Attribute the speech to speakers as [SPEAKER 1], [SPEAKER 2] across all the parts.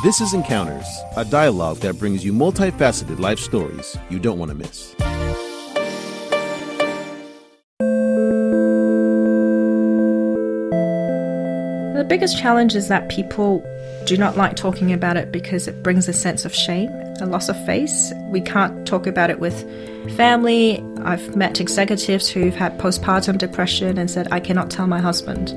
[SPEAKER 1] This is Encounters, a dialogue that brings you multifaceted life stories you don't want to miss.
[SPEAKER 2] The biggest challenge is that people do not like talking about it because it brings a sense of shame, a loss of face. We can't talk about it with family. I've met executives who've had postpartum depression and said, I cannot tell my husband.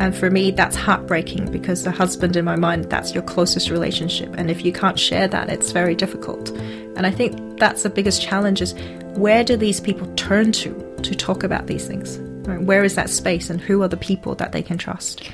[SPEAKER 2] And for me, that's heartbreaking because the husband, in my mind, that's your closest relationship. And if you can't share that, it's very difficult. And I think that's the biggest challenge is where do these people turn to to talk about these things? Where is that space and who are the people that they can trust?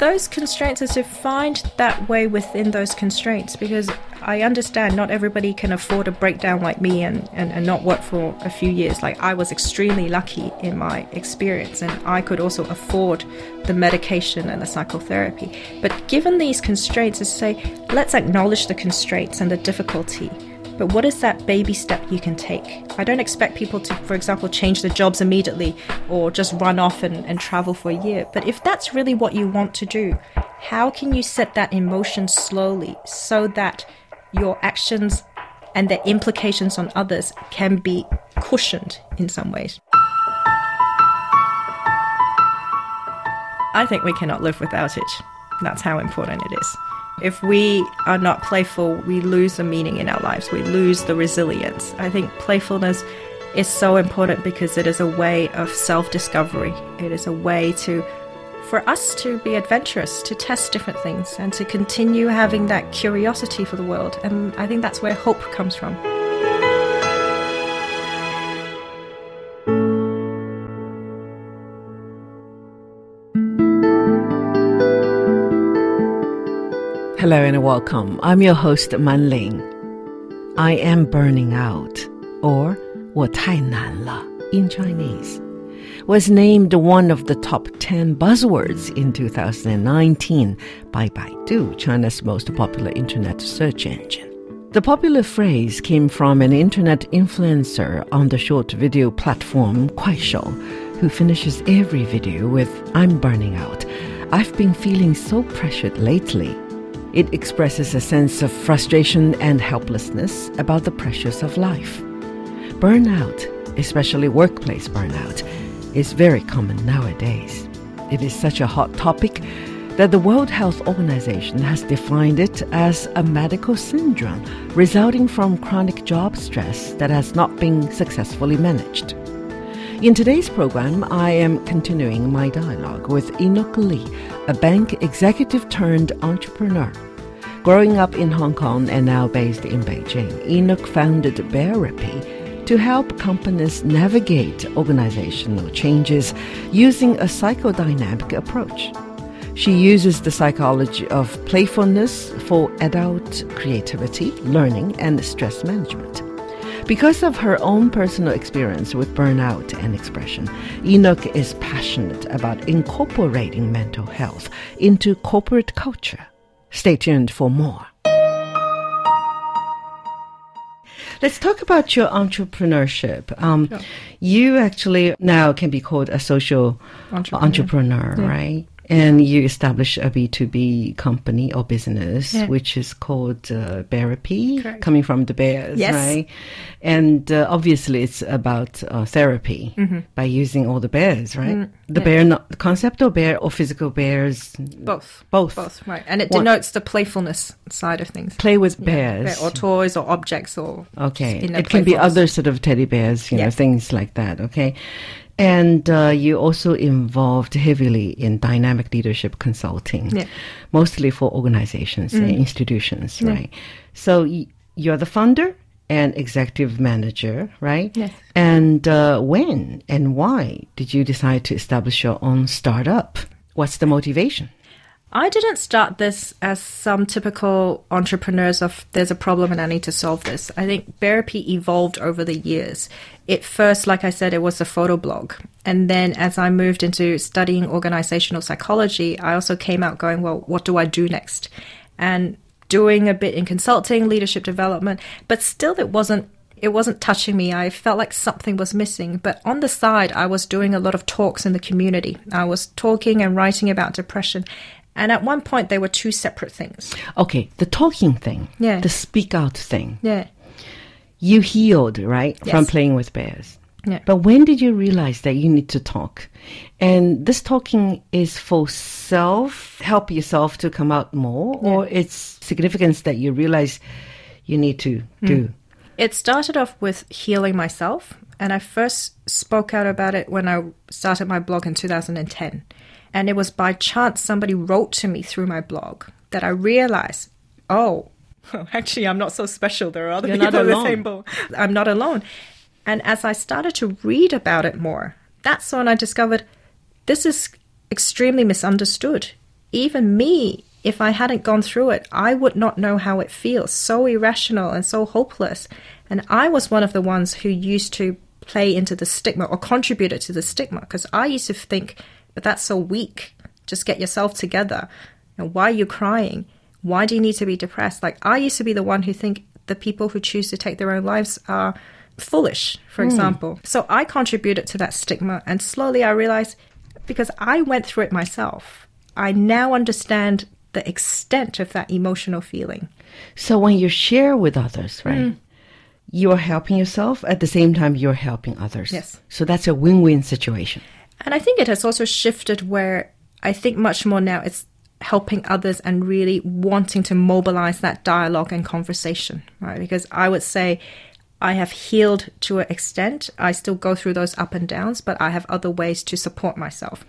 [SPEAKER 2] those constraints is to find that way within those constraints because I understand not everybody can afford a breakdown like me and, and, and not work for a few years. Like I was extremely lucky in my experience and I could also afford the medication and the psychotherapy. But given these constraints, is say, let's acknowledge the constraints and the difficulty but what is that baby step you can take? I don't expect people to, for example, change their jobs immediately or just run off and, and travel for a year. But if that's really what you want to do, how can you set that in motion slowly so that your actions and their implications on others can be cushioned in some ways? I think we cannot live without it. That's how important it is. If we are not playful, we lose the meaning in our lives, we lose the resilience. I think playfulness is so important because it is a way of self discovery, it is a way to for us to be adventurous, to test different things, and to continue having that curiosity for the world. And I think that's where hope comes from.
[SPEAKER 3] Hello and welcome. I'm your host Man Ling. I am burning out, or 我太难了 in Chinese, was named one of the top 10 buzzwords in 2019 by Baidu, China's most popular internet search engine. The popular phrase came from an internet influencer on the short video platform Kuaishou, who finishes every video with I'm burning out. I've been feeling so pressured lately. It expresses a sense of frustration and helplessness about the pressures of life. Burnout, especially workplace burnout, is very common nowadays. It is such a hot topic that the World Health Organization has defined it as a medical syndrome resulting from chronic job stress that has not been successfully managed. In today's program, I am continuing my dialogue with Enoch Li, a bank executive turned entrepreneur. Growing up in Hong Kong and now based in Beijing, Enoch founded Bearapy to help companies navigate organizational changes using a psychodynamic approach. She uses the psychology of playfulness for adult creativity, learning, and stress management. Because of her own personal experience with burnout and expression, Enoch is passionate about incorporating mental health into corporate culture. Stay tuned for more. Let's talk about your entrepreneurship. Um, sure. You actually now can be called a social entrepreneur, entrepreneur yeah. right? And you establish a B2B company or business, yeah. which is called uh, Bearapy, coming from the bears,
[SPEAKER 2] yes.
[SPEAKER 3] right? And uh, obviously, it's about uh, therapy mm-hmm. by using all the bears, right? Mm, the yeah. bear, not the concept of bear or physical bears,
[SPEAKER 2] both,
[SPEAKER 3] both,
[SPEAKER 2] both, right? And it denotes the playfulness side of things.
[SPEAKER 3] Play with bears,
[SPEAKER 2] or toys, or objects, or
[SPEAKER 3] okay. It can be other sort of teddy bears, you know, things like that. Okay. And uh, you also involved heavily in dynamic leadership consulting, yeah. mostly for organizations mm. and institutions, yeah. right? So y- you're the founder and executive manager, right?
[SPEAKER 2] Yes.
[SPEAKER 3] And uh, when and why did you decide to establish your own startup? What's the motivation?
[SPEAKER 2] I didn't start this as some typical entrepreneurs of there's a problem and I need to solve this. I think Bearapy evolved over the years. It first, like I said, it was a photo blog. And then as I moved into studying organizational psychology, I also came out going, well, what do I do next? And doing a bit in consulting, leadership development, but still it wasn't it wasn't touching me. I felt like something was missing. But on the side, I was doing a lot of talks in the community. I was talking and writing about depression. And at one point, they were two separate things.
[SPEAKER 3] Okay, the talking thing,
[SPEAKER 2] Yeah.
[SPEAKER 3] the speak out thing.
[SPEAKER 2] Yeah.
[SPEAKER 3] You healed, right, from playing with bears.
[SPEAKER 2] Yeah.
[SPEAKER 3] But when did you realize that you need to talk? And this talking is for self, help yourself to come out more, or it's significance that you realize you need to
[SPEAKER 2] Hmm.
[SPEAKER 3] do?
[SPEAKER 2] It started off with healing myself, and I first spoke out about it when I started my blog in 2010. And it was by chance somebody wrote to me through my blog that I realized, oh, actually, I'm not so special. There are other
[SPEAKER 3] You're
[SPEAKER 2] people in the same boat. I'm not alone. And as I started to read about it more, that's when I discovered this is extremely misunderstood. Even me, if I hadn't gone through it, I would not know how it feels. So irrational and so hopeless. And I was one of the ones who used to play into the stigma or contributed to the stigma because I used to think, but that's so weak. Just get yourself together. And why are you crying? Why do you need to be depressed? Like I used to be the one who think the people who choose to take their own lives are foolish, for example. So I contributed to that stigma and slowly I realized because I went through it myself, I now understand the extent of that emotional feeling.
[SPEAKER 3] So when you share with others, right,
[SPEAKER 2] Hmm.
[SPEAKER 3] you are helping yourself at the same time you're helping others.
[SPEAKER 2] Yes.
[SPEAKER 3] So that's a win-win situation.
[SPEAKER 2] And I think it has also shifted where I think much more now it's helping others and really wanting to mobilize that dialogue and conversation, right? Because I would say I have healed to an extent. I still go through those up and downs, but I have other ways to support myself.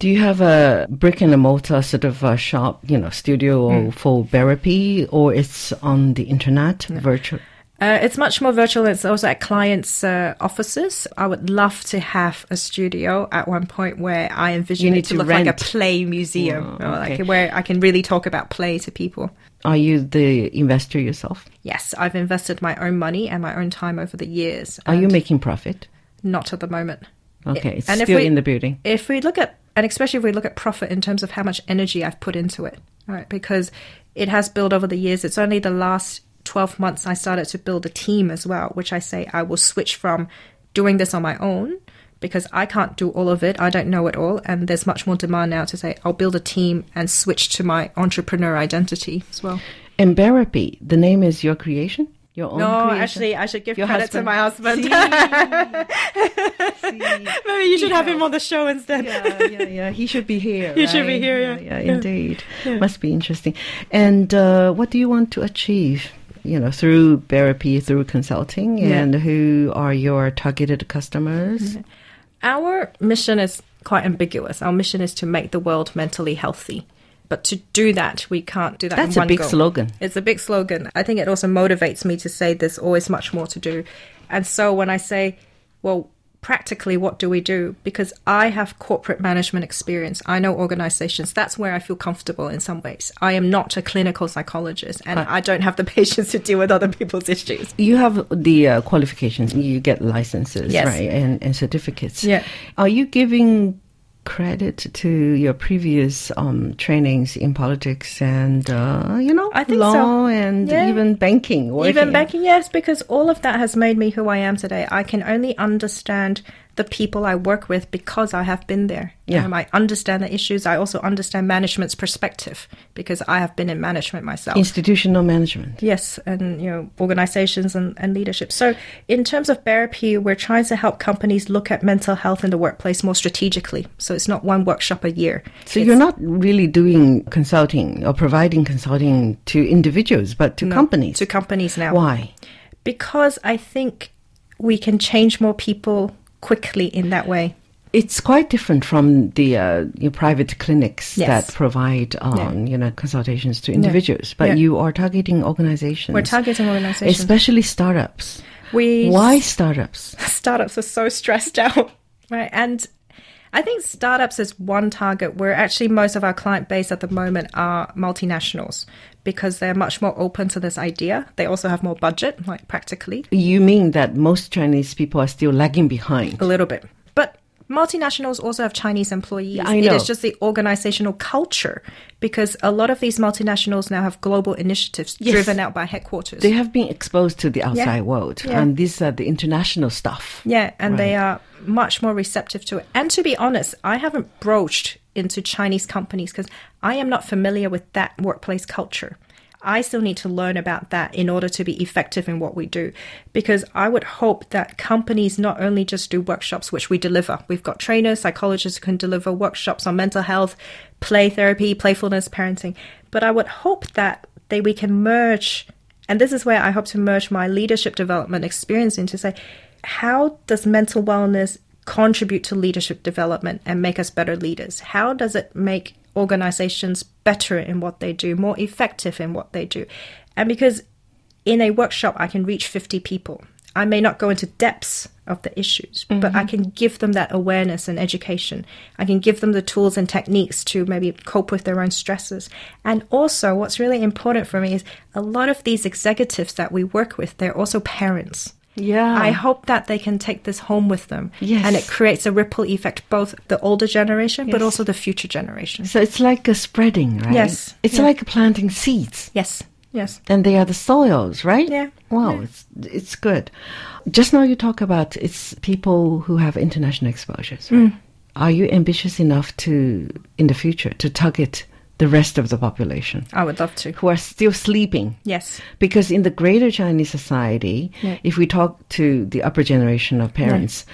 [SPEAKER 3] Do you have a brick and mortar sort of a shop, you know, studio
[SPEAKER 2] Hmm.
[SPEAKER 3] for therapy, or it's on the internet, virtual?
[SPEAKER 2] Uh, it's much more virtual. It's also at clients' uh, offices. I would love to have a studio at one point where I envision it to,
[SPEAKER 3] to
[SPEAKER 2] look like a play museum,
[SPEAKER 3] Oh,
[SPEAKER 2] or like where I can really talk about play to people.
[SPEAKER 3] Are you the investor yourself?
[SPEAKER 2] Yes, I've invested my own money and my own time over the years.
[SPEAKER 3] Are you making profit?
[SPEAKER 2] Not at the moment.
[SPEAKER 3] Okay, it's
[SPEAKER 2] and
[SPEAKER 3] still
[SPEAKER 2] we-
[SPEAKER 3] in the building.
[SPEAKER 2] If we look at, and especially if we look at profit in terms of how much energy I've put into it, right? Because it has built over the years. It's only the last 12 months I started to build a team as well, which I say I will switch from doing this on my own because I can't do all of it. I don't know it all. And there's much more demand now to say I'll build a team and switch to my entrepreneur identity as well.
[SPEAKER 3] And Bearapy, the name is your creation? Your own
[SPEAKER 2] No,
[SPEAKER 3] creation?
[SPEAKER 2] actually, I should give
[SPEAKER 3] Your
[SPEAKER 2] credit to my husband.
[SPEAKER 3] See?
[SPEAKER 2] Maybe you should have him on the show instead.
[SPEAKER 3] yeah, yeah, yeah. He should be here.
[SPEAKER 2] He should be here, yeah.
[SPEAKER 3] yeah,
[SPEAKER 2] Yeah.
[SPEAKER 3] indeed. Must be interesting. And uh, what do you want to achieve? You know, through therapy, through consulting,
[SPEAKER 2] Yeah.
[SPEAKER 3] and who are your targeted customers? Mm-hmm.
[SPEAKER 2] Our mission is quite ambiguous. Our mission is to make the world mentally healthy. But to do that, we can't do that
[SPEAKER 3] That's a big
[SPEAKER 2] go.
[SPEAKER 3] slogan.
[SPEAKER 2] It's a big slogan. I think it also motivates me to say there's always much more to do. And so when I say, well, practically, what do we do? Because I have corporate management experience, I know organizations. That's where I feel comfortable in some ways. I am not a clinical psychologist, and I don't have the patience to deal with other people's issues.
[SPEAKER 3] You have the uh, qualifications. You get licenses,
[SPEAKER 2] Yes.
[SPEAKER 3] right, and, and certificates.
[SPEAKER 2] Yeah.
[SPEAKER 3] Are you giving credit to your previous um, trainings in politics and uh, you know
[SPEAKER 2] I think
[SPEAKER 3] law
[SPEAKER 2] so.
[SPEAKER 3] and
[SPEAKER 2] Yeah.
[SPEAKER 3] even banking? working
[SPEAKER 2] Even banking, yes, because all of that has made me who I am today. I can only understand the people I work with because I have been there.
[SPEAKER 3] Yeah.
[SPEAKER 2] Um, I understand the issues. I also understand management's perspective because I have been in management myself.
[SPEAKER 3] institutional management.
[SPEAKER 2] Yes, and you know organizations and, and leadership. So in terms of Bearapy, we're trying to help companies look at mental health in the workplace more strategically. So it's not one workshop a year.
[SPEAKER 3] So
[SPEAKER 2] It's-
[SPEAKER 3] you're not really doing consulting or providing consulting to individuals, but to
[SPEAKER 2] no,
[SPEAKER 3] companies.
[SPEAKER 2] to companies now.
[SPEAKER 3] Why?
[SPEAKER 2] Because I think we can change more people quickly in that way.
[SPEAKER 3] It's quite different from the uh, your private clinics
[SPEAKER 2] Yes.
[SPEAKER 3] that provide um, you know consultations to individuals, but
[SPEAKER 2] Yeah.
[SPEAKER 3] you are targeting organizations.
[SPEAKER 2] We're targeting organizations.
[SPEAKER 3] especially startups.
[SPEAKER 2] we
[SPEAKER 3] Why startups?
[SPEAKER 2] startups are so stressed out, right? And I think startups is one target where actually most of our client base at the moment are multinationals because they're much more open to this idea. They also have more budget, like practically
[SPEAKER 3] You mean that most Chinese people are still lagging behind?
[SPEAKER 2] a little bit. Multinationals also have Chinese employees.
[SPEAKER 3] I know.
[SPEAKER 2] It is just the organizational culture because a lot of these multinationals now have global initiatives
[SPEAKER 3] Yes.
[SPEAKER 2] driven out by headquarters.
[SPEAKER 3] They have been exposed to the outside world,
[SPEAKER 2] Yeah.
[SPEAKER 3] and these are the international stuff.
[SPEAKER 2] Yeah, and they are much more receptive to it. And to be honest, I haven't broached into Chinese companies because I am not familiar with that workplace culture. I still need to learn about that in order to be effective in what we do. Because I would hope that companies not only just do workshops, which we deliver, we've got trainers, psychologists who can deliver workshops on mental health, play therapy, playfulness, parenting, but I would hope that they we can merge and this is where I hope to merge my leadership development experience into say, how does mental wellness contribute to leadership development and make us better leaders? How does it make organizations better in what they do, more effective in what they do? And because in a workshop, I can reach 50 people. I may not go into depths of the issues, but I mm-hmm. can give them that awareness and education. I can give them the tools and techniques to maybe cope with their own stresses. And also, what's really important for me is a lot of these executives that we work with, they're also parents.
[SPEAKER 3] Yeah.
[SPEAKER 2] I hope that they can take this home with them.
[SPEAKER 3] Yes.
[SPEAKER 2] And it creates a ripple effect, both the older generation, but also the future generation.
[SPEAKER 3] So it's like a spreading, right?
[SPEAKER 2] Yes.
[SPEAKER 3] It's
[SPEAKER 2] Yeah.
[SPEAKER 3] like planting seeds.
[SPEAKER 2] Yes. Yes.
[SPEAKER 3] And they are the soils, right?
[SPEAKER 2] Yeah.
[SPEAKER 3] Wow,
[SPEAKER 2] Yeah.
[SPEAKER 3] it's it's good. Just now you talk about it's people who have international exposures.
[SPEAKER 2] Mm.
[SPEAKER 3] Are you ambitious enough to in the future to target the rest of the population
[SPEAKER 2] I would love to.
[SPEAKER 3] who are still sleeping?
[SPEAKER 2] Yes.
[SPEAKER 3] Because in the greater Chinese society,
[SPEAKER 2] Yeah.
[SPEAKER 3] if we talk to the upper generation of parents,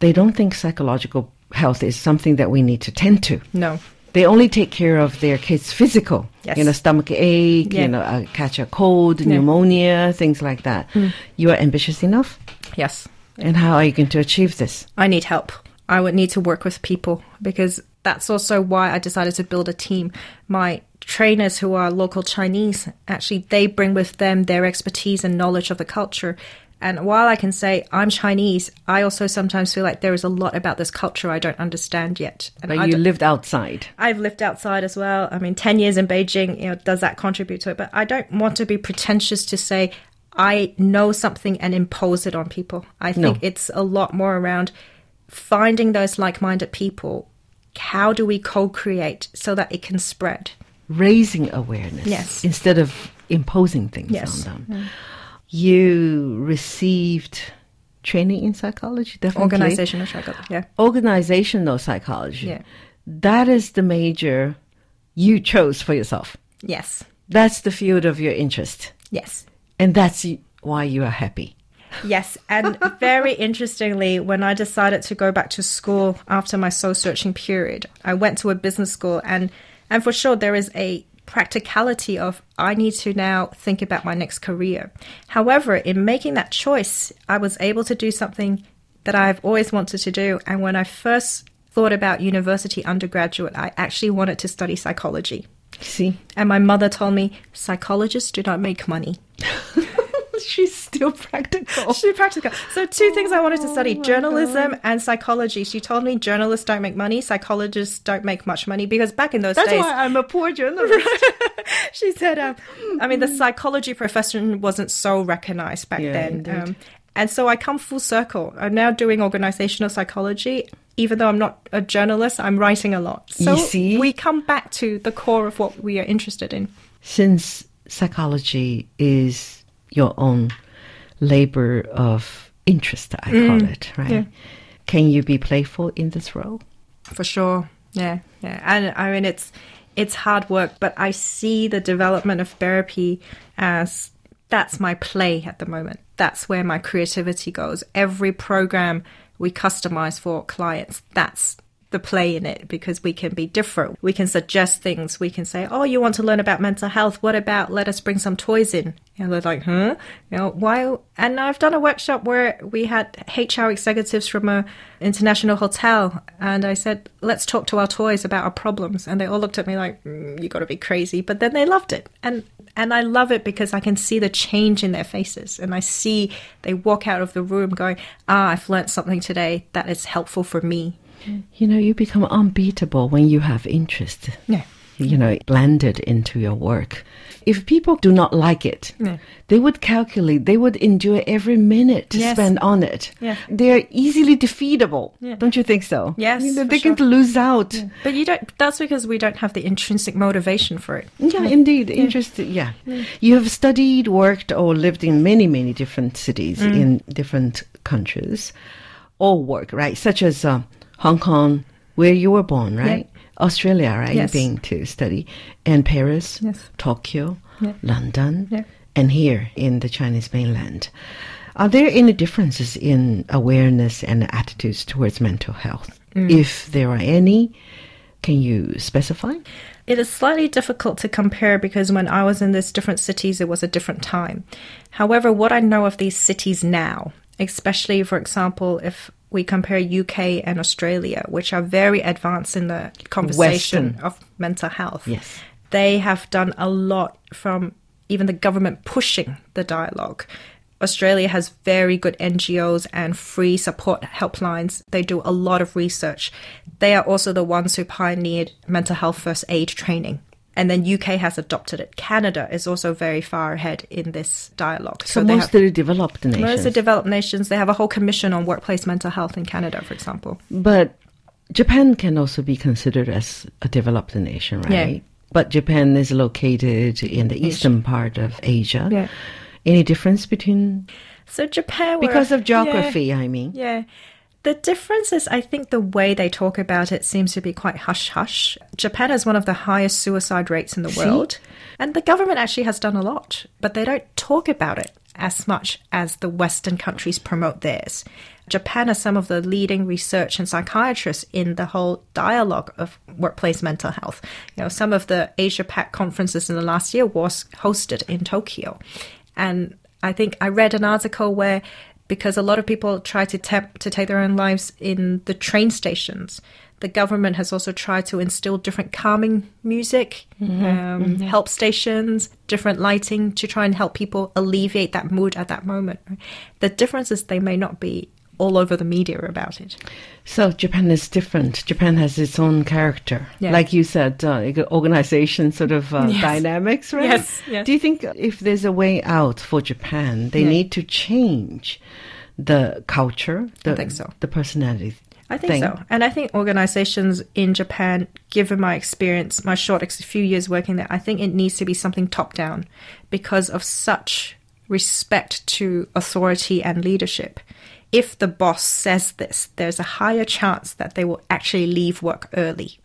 [SPEAKER 3] they don't think psychological health is something that we need to tend to.
[SPEAKER 2] No.
[SPEAKER 3] They only take care of their kids' physical,
[SPEAKER 2] Yes.
[SPEAKER 3] you know, stomach ache,
[SPEAKER 2] Yeah.
[SPEAKER 3] you know, uh, catch a cold,
[SPEAKER 2] Yeah. Mm.
[SPEAKER 3] pneumonia, things like that. You are ambitious enough,
[SPEAKER 2] Yes.
[SPEAKER 3] and how are you going to achieve this?
[SPEAKER 2] I need help. I would need to work with people because that's also why I decided to build a team. My trainers who are local Chinese, actually, they bring with them their expertise and knowledge of the culture. And while I can say I'm Chinese, I also sometimes feel like there is a lot about this culture I don't understand yet. And
[SPEAKER 3] But
[SPEAKER 2] I
[SPEAKER 3] you lived outside.
[SPEAKER 2] I've lived outside as well. I mean, 10 years in Beijing, you know, does that contribute to it? But I don't want to be pretentious to say I know something and impose it on people. I think
[SPEAKER 3] No.
[SPEAKER 2] it's a lot more around finding those like minded people. How do we co create so that it can spread?
[SPEAKER 3] Raising awareness
[SPEAKER 2] Yes.
[SPEAKER 3] instead of imposing things
[SPEAKER 2] Yes.
[SPEAKER 3] on them. Mm. You received training in psychology, definitely.
[SPEAKER 2] Organizational struggle. Yeah.
[SPEAKER 3] Organizational psychology.
[SPEAKER 2] Yeah.
[SPEAKER 3] That is the major you chose for yourself.
[SPEAKER 2] Yes.
[SPEAKER 3] That's the field of your interest.
[SPEAKER 2] Yes.
[SPEAKER 3] And that's why you are happy.
[SPEAKER 2] Yes, and very interestingly, when I decided to go back to school after my soul searching period, I went to a business school, and and for sure there is a practicality of I need to now think about my next career. However, in making that choice, I was able to do something that I've always wanted to do, and when I first thought about university undergraduate, I actually wanted to study psychology.
[SPEAKER 3] See?
[SPEAKER 2] And my mother told me psychologists do not make money.
[SPEAKER 3] She's still practical.
[SPEAKER 2] She practical. So two things I wanted to
[SPEAKER 3] Oh
[SPEAKER 2] study: journalism and psychology. She told me journalists don't make money, psychologists don't make much money because back in those
[SPEAKER 3] That's
[SPEAKER 2] days,
[SPEAKER 3] why I'm a poor journalist.
[SPEAKER 2] she said, um, I mean, the psychology profession wasn't so recognized back
[SPEAKER 3] Yeah,
[SPEAKER 2] then. Um, and so I come full circle. I'm now doing organizational psychology. Even though I'm not a journalist, I'm writing a lot. So we come back to the core of what we are interested in.
[SPEAKER 3] Since psychology is your own labor of interest, I call mm, it, right?
[SPEAKER 2] yeah.
[SPEAKER 3] Can you be playful in this role?
[SPEAKER 2] For sure. Yeah. Yeah. And I mean it's it's hard work, but I see the development of Bearapy as that's my play at the moment. That's where my creativity goes. Every program we customize for clients, that's the play in it because we can be different. We can suggest things. We can say, "Oh, you want to learn about mental health? What about let us bring some toys in?" And they're like, "Huh? You know, why?" And I've done a workshop where we had HR executives from a international hotel, and I said, "Let's talk to our toys about our problems." And they all looked at me like, mm, "You got to be crazy," but then they loved it, and and I love it because I can see the change in their faces, and I see they walk out of the room going, "Ah, I've learned something today that is helpful for me."
[SPEAKER 3] You know, you become unbeatable when you have interest.
[SPEAKER 2] Yeah.
[SPEAKER 3] you know, blended into your work. If people do not like it,
[SPEAKER 2] Yeah.
[SPEAKER 3] they would calculate, they would enjoy every minute to
[SPEAKER 2] Yes.
[SPEAKER 3] spend on it.
[SPEAKER 2] Yeah.
[SPEAKER 3] They're easily defeatable.
[SPEAKER 2] Yeah.
[SPEAKER 3] Don't you think so?
[SPEAKER 2] Yes,
[SPEAKER 3] mean,
[SPEAKER 2] for
[SPEAKER 3] they can
[SPEAKER 2] sure.
[SPEAKER 3] lose out.
[SPEAKER 2] But you don't. That's because we don't have the intrinsic motivation for it.
[SPEAKER 3] Yeah, indeed. Interesting. Yeah. You have studied, worked, or lived in many, many different cities
[SPEAKER 2] Mm.
[SPEAKER 3] in different countries. All work, right? Such as um, Hong Kong, where you were born, right? Australia, right?
[SPEAKER 2] Yes.
[SPEAKER 3] Being to study. And Paris,
[SPEAKER 2] Yes.
[SPEAKER 3] Tokyo. London, and here in the Chinese mainland. Are there any differences in awareness and attitudes towards mental health?
[SPEAKER 2] Mm.
[SPEAKER 3] If there are any, can you specify?
[SPEAKER 2] It is slightly difficult to compare because when I was in these different cities, it was a different time. However, what I know of these cities now, especially, for example, if we compare UK and Australia, which are very advanced in the conversation
[SPEAKER 3] Western.
[SPEAKER 2] of mental health,
[SPEAKER 3] Yes.
[SPEAKER 2] they have done a lot from even the government pushing the dialogue. Australia has very good NGOs and free support helplines. They do a lot of research. They are also the ones who pioneered mental health first aid training. And then UK has adopted it. Canada is also very far ahead in this dialogue.
[SPEAKER 3] So,
[SPEAKER 2] have,
[SPEAKER 3] of the developed nations.
[SPEAKER 2] most of the developed nations, they have a whole commission on workplace mental health in Canada, for example.
[SPEAKER 3] But Japan can also be considered as a developed nation, right?
[SPEAKER 2] Yeah.
[SPEAKER 3] But Japan is located in the eastern part of Asia.
[SPEAKER 2] Yeah.
[SPEAKER 3] Any difference between
[SPEAKER 2] So Japan,
[SPEAKER 3] because of
[SPEAKER 2] Yeah.
[SPEAKER 3] geography? I mean,
[SPEAKER 2] Yeah. The difference is, I think the way they talk about it seems to be quite hush hush. Japan has one of the highest suicide rates in the
[SPEAKER 3] See?
[SPEAKER 2] world. And the government actually has done a lot, but they don't talk about it as much as the Western countries promote theirs. Japan has some of the leading research and psychiatrists in the whole dialogue of workplace mental health. You know, some of the Asia Pac conferences in the last year was hosted in Tokyo. And I think I read an article where because a lot of people try to tempt to take their own lives in the train stations. The government has also tried to instill different calming music, um, help stations, different lighting to try and help people alleviate that mood at that moment. The difference is they may not be all over the media about it.
[SPEAKER 3] so Japan is different. Japan has its own character,
[SPEAKER 2] Yeah.
[SPEAKER 3] like you said, uh, organization sort of uh,
[SPEAKER 2] Yes.
[SPEAKER 3] dynamics, right?
[SPEAKER 2] Yes, yes.
[SPEAKER 3] Do you think if there's a way out for Japan, they
[SPEAKER 2] Yeah.
[SPEAKER 3] need to change the culture, the,
[SPEAKER 2] think so.
[SPEAKER 3] the personality?
[SPEAKER 2] I think
[SPEAKER 3] thing?
[SPEAKER 2] so. And I think organizations in Japan, given my experience, my short ex- few years working there, I think it needs to be something top down because of such respect to authority and leadership. If the boss says this, there's a higher chance that they will actually leave work early.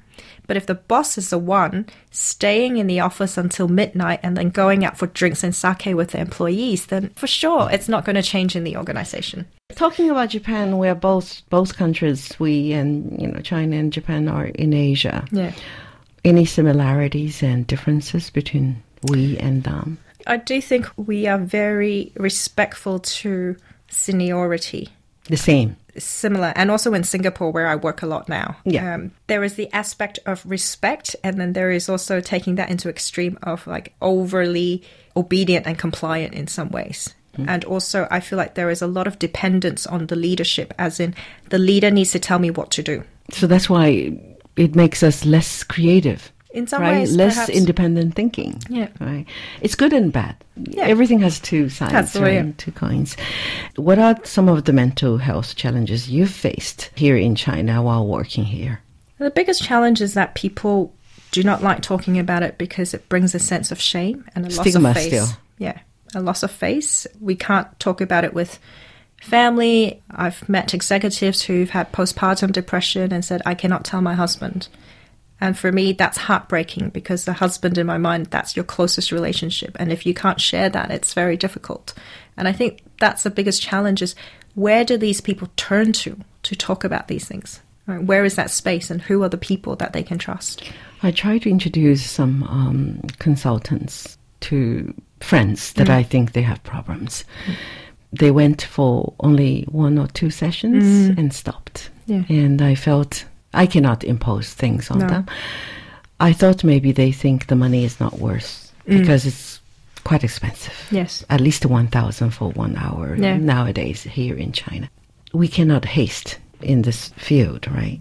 [SPEAKER 2] But if the boss is the one staying in the office until midnight and then going out for drinks and sake with the employees, then for sure it's not going to change in the organization.
[SPEAKER 3] Talking about Japan, where both both countries, we and you know China and Japan are in Asia.
[SPEAKER 2] Yeah.
[SPEAKER 3] Any similarities and differences between we and them?
[SPEAKER 2] I do think we are very respectful to seniority.
[SPEAKER 3] The same.
[SPEAKER 2] Similar, and also in Singapore, where I work a lot now.
[SPEAKER 3] Yeah.
[SPEAKER 2] Um, there is the aspect of respect, and then there is also taking that into extreme of like overly obedient and compliant in some ways. And also, I feel like there is a lot of dependence on the leadership, as in the leader needs to tell me what to do.
[SPEAKER 3] So that's why it makes us less creative.
[SPEAKER 2] In some
[SPEAKER 3] right?
[SPEAKER 2] ways,
[SPEAKER 3] less
[SPEAKER 2] perhaps-
[SPEAKER 3] independent thinking.
[SPEAKER 2] Yeah.
[SPEAKER 3] Right. It's good and bad.
[SPEAKER 2] Yeah.
[SPEAKER 3] Everything has two sides, right?
[SPEAKER 2] yeah.
[SPEAKER 3] Two coins. What are some of the mental health challenges you've faced here in China while working here?
[SPEAKER 2] The biggest challenge is that people do not like talking about it because it brings a sense of shame and a
[SPEAKER 3] Stigma
[SPEAKER 2] loss of face.
[SPEAKER 3] still.
[SPEAKER 2] Yeah, a loss of face. We can't talk about it with family. I've met executives who've had postpartum depression and said, I cannot tell my husband. And for me, that's heartbreaking because the husband, in my mind, that's your closest relationship. And if you can't share that, it's very difficult. And I think that's the biggest challenge is where do these people turn to to talk about these things? Where is that space and who are the people that they can trust?
[SPEAKER 3] I try to introduce some um, consultants to friends that I think they have problems. They went for only one or two sessions and stopped.
[SPEAKER 2] Yeah.
[SPEAKER 3] And I felt I cannot impose things on
[SPEAKER 2] No.
[SPEAKER 3] them. I thought maybe they think the money is not worth because it's quite expensive.
[SPEAKER 2] Yes.
[SPEAKER 3] At least 1000 for 1 hour
[SPEAKER 2] Yeah.
[SPEAKER 3] nowadays here in China. We cannot haste in this field, right?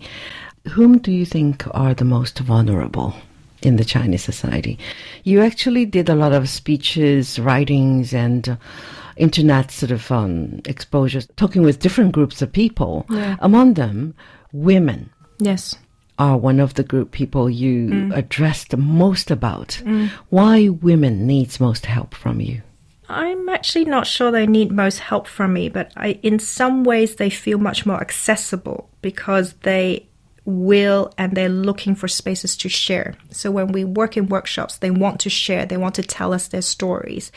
[SPEAKER 3] Whom do you think are the most vulnerable in the Chinese society. You actually did a lot of speeches, writings, and uh, internet sort of um, exposures, talking with different groups of people.
[SPEAKER 2] Yeah.
[SPEAKER 3] Among them, women
[SPEAKER 2] Yes.
[SPEAKER 3] are one of the group people you
[SPEAKER 2] Mm.
[SPEAKER 3] addressed most about. Why women needs most help from you?
[SPEAKER 2] I'm actually not sure they need most help from me, but I, in some ways, they feel much more accessible because they will and they're looking for spaces to share. So when we work in workshops, they want to share, they want to tell us their stories.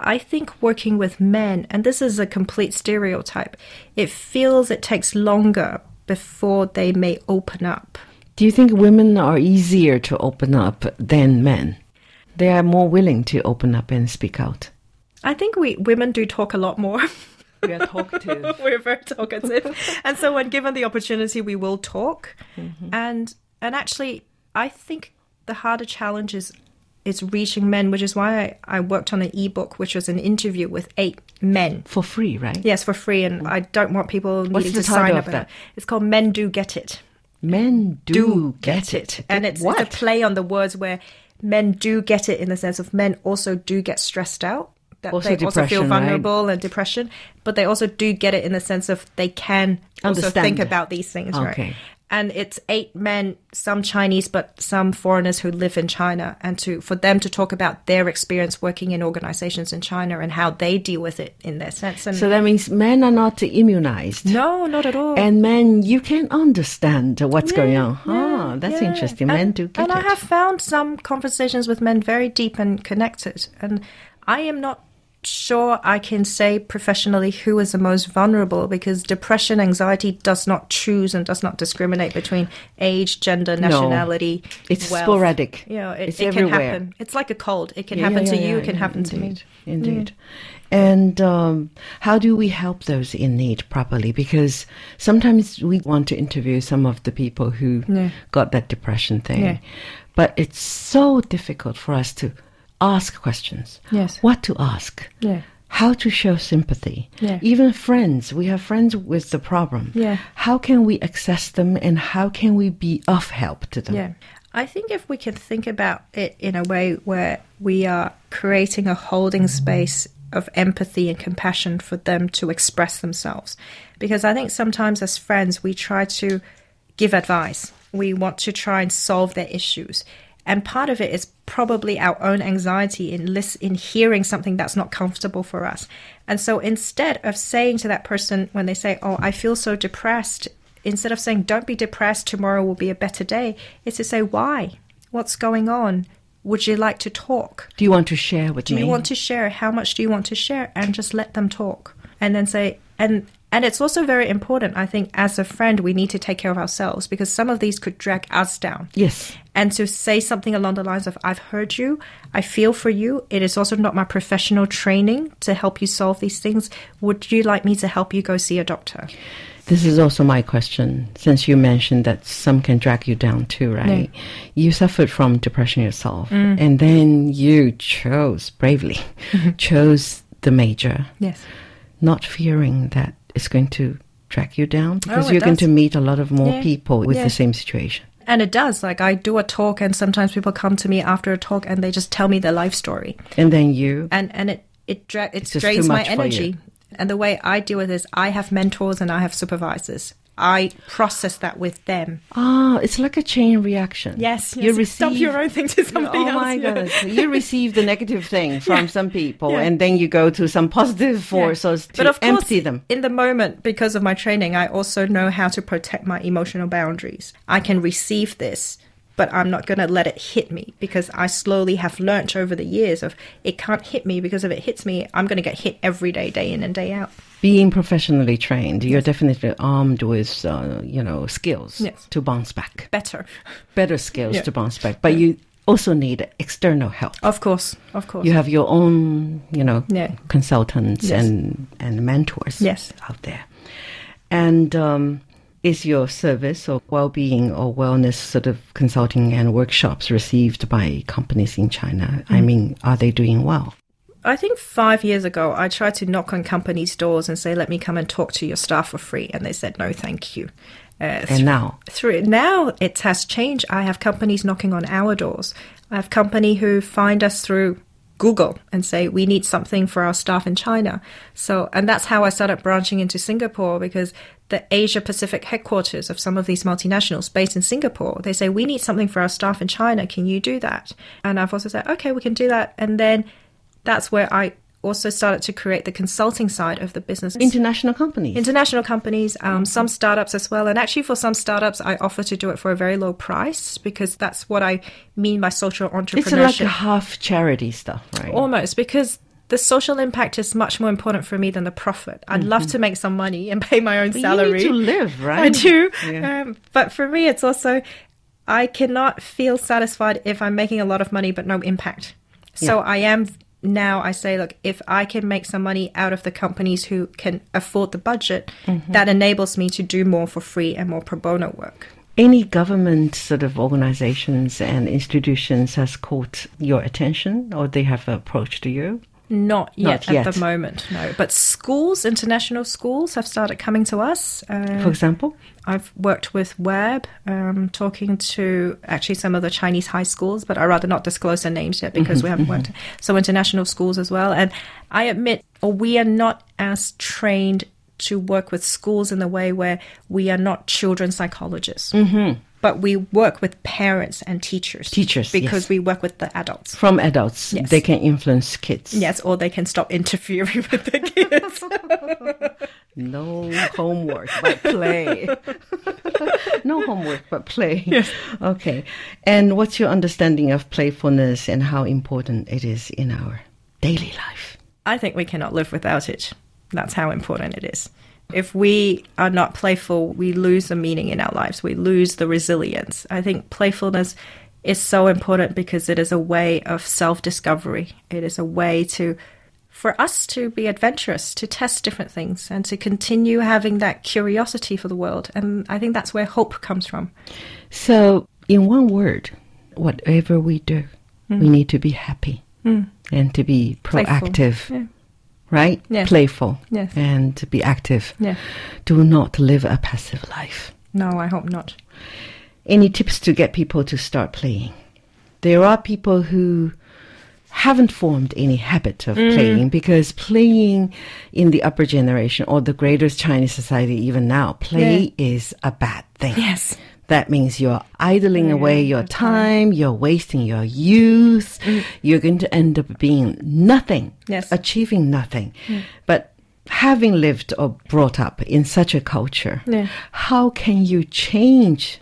[SPEAKER 2] I think working with men, and this is a complete stereotype, it feels it takes longer before they may open up.
[SPEAKER 3] Do you think women are easier to open up than men? They are more willing to open up and speak out.
[SPEAKER 2] I think we women do talk a lot more.
[SPEAKER 3] We are talkative.
[SPEAKER 2] We're very talkative, and so when given the opportunity, we will talk. Mm-hmm. And and actually, I think the harder challenge is is reaching men, which is why I, I worked on an ebook, which was an interview with eight men.
[SPEAKER 3] For free, right?
[SPEAKER 2] Yes, for free, and I don't want people
[SPEAKER 3] What's
[SPEAKER 2] needing
[SPEAKER 3] the
[SPEAKER 2] to sign up.
[SPEAKER 3] that?
[SPEAKER 2] It's called "Men Do Get It."
[SPEAKER 3] Men do, get, it.
[SPEAKER 2] and it's, it's a play on the words where men do get it in the sense of men also do get stressed out that
[SPEAKER 3] Also
[SPEAKER 2] they also feel
[SPEAKER 3] depression, right?
[SPEAKER 2] vulnerable and depression but they also do get it in the sense of they can also
[SPEAKER 3] Understand.
[SPEAKER 2] think about these things right
[SPEAKER 3] Okay.
[SPEAKER 2] And it's eight men some chinese but some foreigners who live in china and to for them to talk about their experience working in organizations in china and how they deal with it in their sense and
[SPEAKER 3] So that means men are not immunized.
[SPEAKER 2] no not at all
[SPEAKER 3] And men, you can understand what's going on. Ah,
[SPEAKER 2] Yeah,
[SPEAKER 3] that's
[SPEAKER 2] yeah.
[SPEAKER 3] interesting. Men
[SPEAKER 2] And-
[SPEAKER 3] do get
[SPEAKER 2] and
[SPEAKER 3] it.
[SPEAKER 2] I have found some conversations with men very deep and connected. And I am not sure I can say professionally who is the most vulnerable because depression, anxiety does not choose and does not discriminate between age, gender, nationality.
[SPEAKER 3] No, It's
[SPEAKER 2] wealth.
[SPEAKER 3] sporadic.
[SPEAKER 2] You know, it,
[SPEAKER 3] It's
[SPEAKER 2] it can happen. It's like a cold. It can
[SPEAKER 3] Yeah,
[SPEAKER 2] happen
[SPEAKER 3] yeah,
[SPEAKER 2] to
[SPEAKER 3] yeah,
[SPEAKER 2] you.
[SPEAKER 3] yeah,
[SPEAKER 2] It can
[SPEAKER 3] yeah,
[SPEAKER 2] happen to me.
[SPEAKER 3] indeed, Indeed. And um, how do we help those in need properly? Because sometimes we want to interview some of the people who
[SPEAKER 2] Yeah.
[SPEAKER 3] got that depression thing,
[SPEAKER 2] Yeah.
[SPEAKER 3] but it's so difficult for us to ask questions.
[SPEAKER 2] Yes.
[SPEAKER 3] What to ask?
[SPEAKER 2] Yeah.
[SPEAKER 3] How to show sympathy.
[SPEAKER 2] Yeah.
[SPEAKER 3] Even friends, we have friends with the problem.
[SPEAKER 2] Yeah.
[SPEAKER 3] How can we access them and how can we be of help to them?
[SPEAKER 2] Yeah. I think if we can think about it in a way where we are creating a holding space of empathy and compassion for them to express themselves. Because I think sometimes as friends, we try to give advice, we want to try and solve their issues. And part of it is probably our own anxiety in lis- in hearing something that's not comfortable for us. And so instead of saying to that person when they say, "Oh, I feel so depressed," instead of saying, "Don't be depressed, tomorrow will be a better day," is to say, "Why? What's going on? Would you like to talk?
[SPEAKER 3] Do you want to share with
[SPEAKER 2] Do
[SPEAKER 3] me?
[SPEAKER 2] Do you want to share? How much do you want to share?" And just let them talk, and then say, and and it's also very important. I think as a friend, we need to take care of ourselves because some of these could drag us down
[SPEAKER 3] Yes.
[SPEAKER 2] and to say something along the lines of i've heard you i feel for you it is also not my professional training to help you solve these things would you like me to help you go see a doctor
[SPEAKER 3] This is also my question, since you mentioned that some can drag you down too, right? You suffered from depression yourself,
[SPEAKER 2] Mm.
[SPEAKER 3] and then you chose bravely, chose the major,
[SPEAKER 2] yes
[SPEAKER 3] not fearing that it's going to track you down oh, because
[SPEAKER 2] Oh,
[SPEAKER 3] you're going to meet a lot of more
[SPEAKER 2] Yeah,
[SPEAKER 3] people with
[SPEAKER 2] yeah.
[SPEAKER 3] the same situation.
[SPEAKER 2] and it does. Like i do a talk and sometimes people come to me after a talk and they just tell me their life story.
[SPEAKER 3] And then you,
[SPEAKER 2] and and it it dra- it drains my energy. And the way i deal with this i have mentors and i have supervisors i process that with them
[SPEAKER 3] ah, it's like a chain reaction.
[SPEAKER 2] yes, yes
[SPEAKER 3] you
[SPEAKER 2] you
[SPEAKER 3] receive
[SPEAKER 2] dump your own thing to somebody
[SPEAKER 3] oh
[SPEAKER 2] else
[SPEAKER 3] my
[SPEAKER 2] yeah.
[SPEAKER 3] goodness! You receive the negative thing from
[SPEAKER 2] Yeah.
[SPEAKER 3] some people,
[SPEAKER 2] Yeah.
[SPEAKER 3] and then you go to some positive forces to
[SPEAKER 2] but of course,
[SPEAKER 3] empty them.
[SPEAKER 2] In the moment, because of my training, I also know how to protect my emotional boundaries. I can receive this, but I'm not going to let it hit me because I slowly have learnt over the years of it can't hit me because if it hits me, I'm going to get hit every day, day in and day out.
[SPEAKER 3] being professionally trained, you're definitely armed with, uh, you know, skills
[SPEAKER 2] Yes.
[SPEAKER 3] to bounce back,
[SPEAKER 2] Better,
[SPEAKER 3] better skills
[SPEAKER 2] Yeah.
[SPEAKER 3] to bounce back. But you also need external help.
[SPEAKER 2] of course, of course.
[SPEAKER 3] You have your own, you know,
[SPEAKER 2] Yeah.
[SPEAKER 3] consultants
[SPEAKER 2] Yes.
[SPEAKER 3] and and mentors
[SPEAKER 2] Yes.
[SPEAKER 3] out there. And um, is your service or well-being or wellness sort of consulting and workshops received by companies in China? I
[SPEAKER 2] Mm.
[SPEAKER 3] mean, are they doing well?
[SPEAKER 2] I think five years ago, I tried to knock on companies' doors and say, let me come and talk to your staff for free. And they said, no, thank you. Uh,
[SPEAKER 3] And now?
[SPEAKER 2] through now it has changed. I have companies knocking on our doors. I have company who find us through Google and say we need something for our staff in China. So and that's how I started branching into Singapore because the Asia Pacific headquarters of some of these multinationals based in Singapore, they say we need something for our staff in China. Can you do that? And I've also said okay, we can do that. And then that's where I also started to create the consulting side of the business.
[SPEAKER 3] International companies.
[SPEAKER 2] International companies, um, some startups as well. And actually, for some startups, I offer to do it for a very low price because that's what I mean by social entrepreneurship.
[SPEAKER 3] it's like a half charity stuff, right?
[SPEAKER 2] Almost because the social impact is much more important for me than the profit. I'd love to make some money and pay my own
[SPEAKER 3] But
[SPEAKER 2] salary.
[SPEAKER 3] You need to live, right?
[SPEAKER 2] I do.
[SPEAKER 3] Yeah.
[SPEAKER 2] Um, but for me, it's also, I cannot feel satisfied if I'm making a lot of money but no impact. So I am now, I say, look, if I can make some money out of the companies who can afford the budget,
[SPEAKER 3] Mm-hmm.
[SPEAKER 2] that enables me to do more for free and more pro bono work.
[SPEAKER 3] Any government sort of organizations and institutions has caught your attention or they have approached you?
[SPEAKER 2] Not yet,
[SPEAKER 3] Not yet.
[SPEAKER 2] at the moment, no. But schools, international schools, have started coming to us. Uh,
[SPEAKER 3] For example?
[SPEAKER 2] I've worked with Web, um, talking to actually some of the Chinese high schools, but I'd rather not disclose their names yet because we haven't worked. So international schools as well. And I admit, or we are not as trained to work with schools in the way where we are not children psychologists. Mm-hmm. But we work with parents and teachers.
[SPEAKER 3] Teachers,
[SPEAKER 2] Because
[SPEAKER 3] yes.
[SPEAKER 2] we work with the adults.
[SPEAKER 3] From adults,
[SPEAKER 2] Yes.
[SPEAKER 3] they can influence kids.
[SPEAKER 2] Yes, or they can stop interfering with the kids.
[SPEAKER 3] No homework, but play. no homework, but play. Yes. Okay. And what's your understanding of playfulness and how important it is in our daily life?
[SPEAKER 2] I think we cannot live without it. That's how important it is. If we are not playful, we lose the meaning in our lives. We lose the resilience. I think playfulness is so important because it is a way of self discovery. It is a way to, for us to be adventurous, to test different things, and to continue having that curiosity for the world. And I think that's where hope comes from.
[SPEAKER 3] So, in one word, whatever we do, we mm-hmm. need to be happy mm. and to be proactive,
[SPEAKER 2] Yeah.
[SPEAKER 3] Right?
[SPEAKER 2] Yes.
[SPEAKER 3] Playful
[SPEAKER 2] Yes.
[SPEAKER 3] and to be active.
[SPEAKER 2] Yeah.
[SPEAKER 3] Do not live a passive life.
[SPEAKER 2] No, I hope not.
[SPEAKER 3] Any tips to get people to start playing? There are people who haven't formed any habit of
[SPEAKER 2] Mm.
[SPEAKER 3] playing because playing in the upper generation or the greater Chinese society even now, play is a bad thing.
[SPEAKER 2] Yes.
[SPEAKER 3] That means you're idling mm-hmm. away your mm-hmm. time, you're wasting your youth, mm. you're going to end up being nothing,
[SPEAKER 2] Mm. Yes.
[SPEAKER 3] achieving nothing. Mm. But having lived or brought up in such a culture,
[SPEAKER 2] Yeah.
[SPEAKER 3] how can you change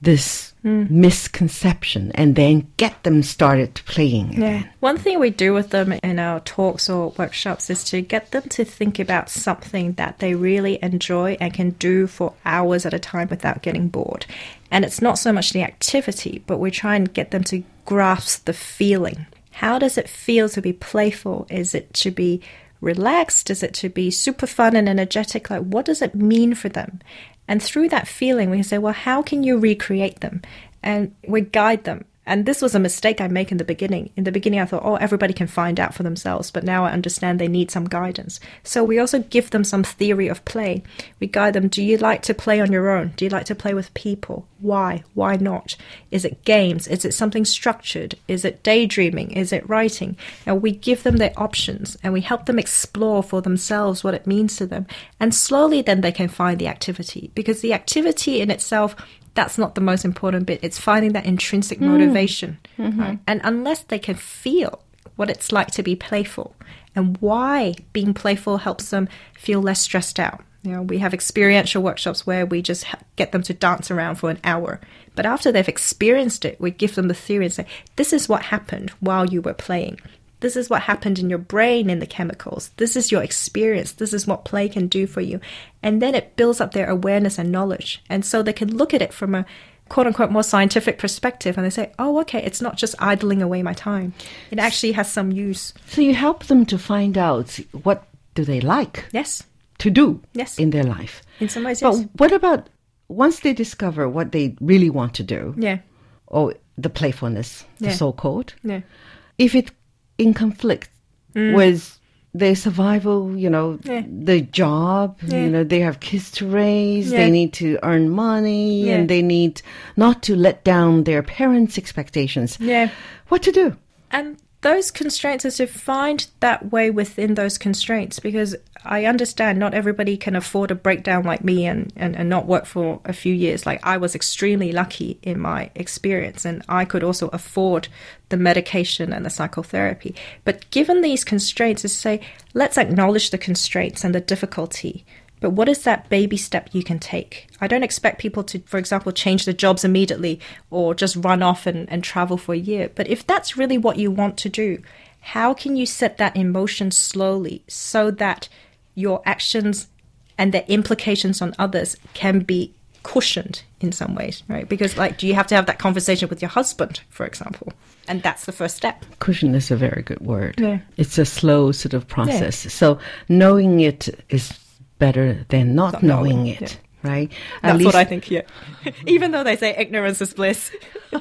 [SPEAKER 3] this
[SPEAKER 2] Mm.
[SPEAKER 3] misconception and then get them started playing
[SPEAKER 2] Yeah.
[SPEAKER 3] again?
[SPEAKER 2] One thing we do with them in our talks or workshops is to get them to think about something that they really enjoy and can do for hours at a time without getting bored. And it's not so much the activity, but we try and get them to grasp the feeling. How does it feel to be playful? Is it to be relaxed? Is it to be super fun and energetic? Like, what does it mean for them? And through that feeling, we can say, well, how can you recreate them? And we guide them. And this was a mistake I make in the beginning. In the beginning, I thought, oh, everybody can find out for themselves. But now I understand they need some guidance. So we also give them some theory of play. We guide them. Do you like to play on your own? Do you like to play with people? Why? Why not? Is it games? Is it something structured? Is it daydreaming? Is it writing? And we give them their options and we help them explore for themselves what it means to them. And slowly then they can find the activity because the activity in itself that's not the most important bit. It's finding that intrinsic hmm. motivation. Mm-hmm. Right? And unless they can feel what it's like to be playful and why being playful helps them feel less stressed out. You know, we have experiential workshops where we just get them to dance around for an hour. But after they've experienced it, we give them the theory and say, this is what happened while you were playing. This is what happened in your brain in the chemicals. This is your experience. This is what play can do for you. And then it builds up their awareness and knowledge. And so they can look at it from a quote unquote more scientific perspective and they say, oh, okay, it's not just idling away my time. It actually has some use.
[SPEAKER 3] So you help them to find out what do they like
[SPEAKER 2] Yes.
[SPEAKER 3] to do
[SPEAKER 2] Yes.
[SPEAKER 3] in their life.
[SPEAKER 2] In some ways,
[SPEAKER 3] But what about once they discover what they really want to do,
[SPEAKER 2] Yeah.
[SPEAKER 3] or the playfulness, the
[SPEAKER 2] Yeah.
[SPEAKER 3] so-called,
[SPEAKER 2] Yeah.
[SPEAKER 3] if it in conflict
[SPEAKER 2] Mm.
[SPEAKER 3] with their survival, you know,
[SPEAKER 2] Yeah.
[SPEAKER 3] the job,
[SPEAKER 2] Yeah.
[SPEAKER 3] you know, they have kids to raise,
[SPEAKER 2] Yeah.
[SPEAKER 3] they need to earn money, and they need not to let down their parents' expectations.
[SPEAKER 2] Yeah.
[SPEAKER 3] What to do?
[SPEAKER 2] And those constraints is to find that way within those constraints because I understand not everybody can afford a breakdown like me and, and, and not work for a few years. Like I was extremely lucky in my experience and I could also afford the medication and the psychotherapy. But given these constraints is say, let's acknowledge the constraints and the difficulty. But what is that baby step you can take? I don't expect people to, for example, change their jobs immediately or just run off and, and travel for a year. But if that's really what you want to do, how can you set that in motion slowly so that your actions and their implications on others can be cushioned in some ways, right? Because, like, do you have to have that conversation with your husband, for example? And that's the first step.
[SPEAKER 3] Cushion is a very good word.
[SPEAKER 2] Yeah.
[SPEAKER 3] It's a slow sort of process. Yeah. So knowing it is better than not,
[SPEAKER 2] Not
[SPEAKER 3] knowing,
[SPEAKER 2] knowing,
[SPEAKER 3] it,
[SPEAKER 2] yeah.
[SPEAKER 3] right?
[SPEAKER 2] That's what I think, yeah. Even though they say ignorance is bliss.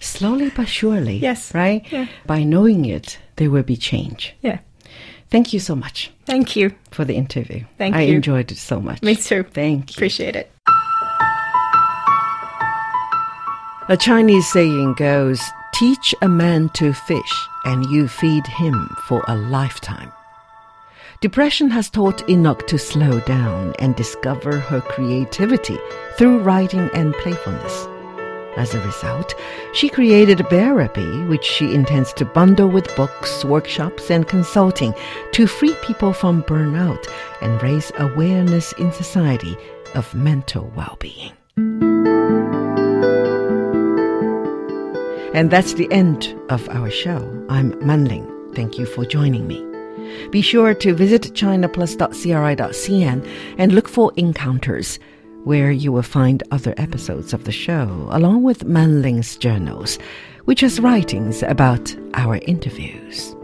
[SPEAKER 3] slowly but surely.
[SPEAKER 2] Yes.
[SPEAKER 3] Right?
[SPEAKER 2] Yeah.
[SPEAKER 3] By knowing it, there will be change.
[SPEAKER 2] Yeah.
[SPEAKER 3] Thank you so much
[SPEAKER 2] Thank you.
[SPEAKER 3] for the interview.
[SPEAKER 2] Thank
[SPEAKER 3] I
[SPEAKER 2] you.
[SPEAKER 3] I enjoyed it so much.
[SPEAKER 2] Me too.
[SPEAKER 3] Thank you.
[SPEAKER 2] Appreciate it.
[SPEAKER 3] A Chinese saying goes, teach a man to fish and you feed him for a lifetime. Depression has taught Enoch to slow down and discover her creativity through writing and playfulness. As a result, she created a Bearapy, which she intends to bundle with books, workshops, and consulting to free people from burnout and raise awareness in society of mental well-being. And that's the end of our show. I'm Manling. Thank you for joining me. Be sure to visit chinaplus.cri.cn and look for encounters, where you will find other episodes of the show, along with Manling's journals, which has writings about our interviews.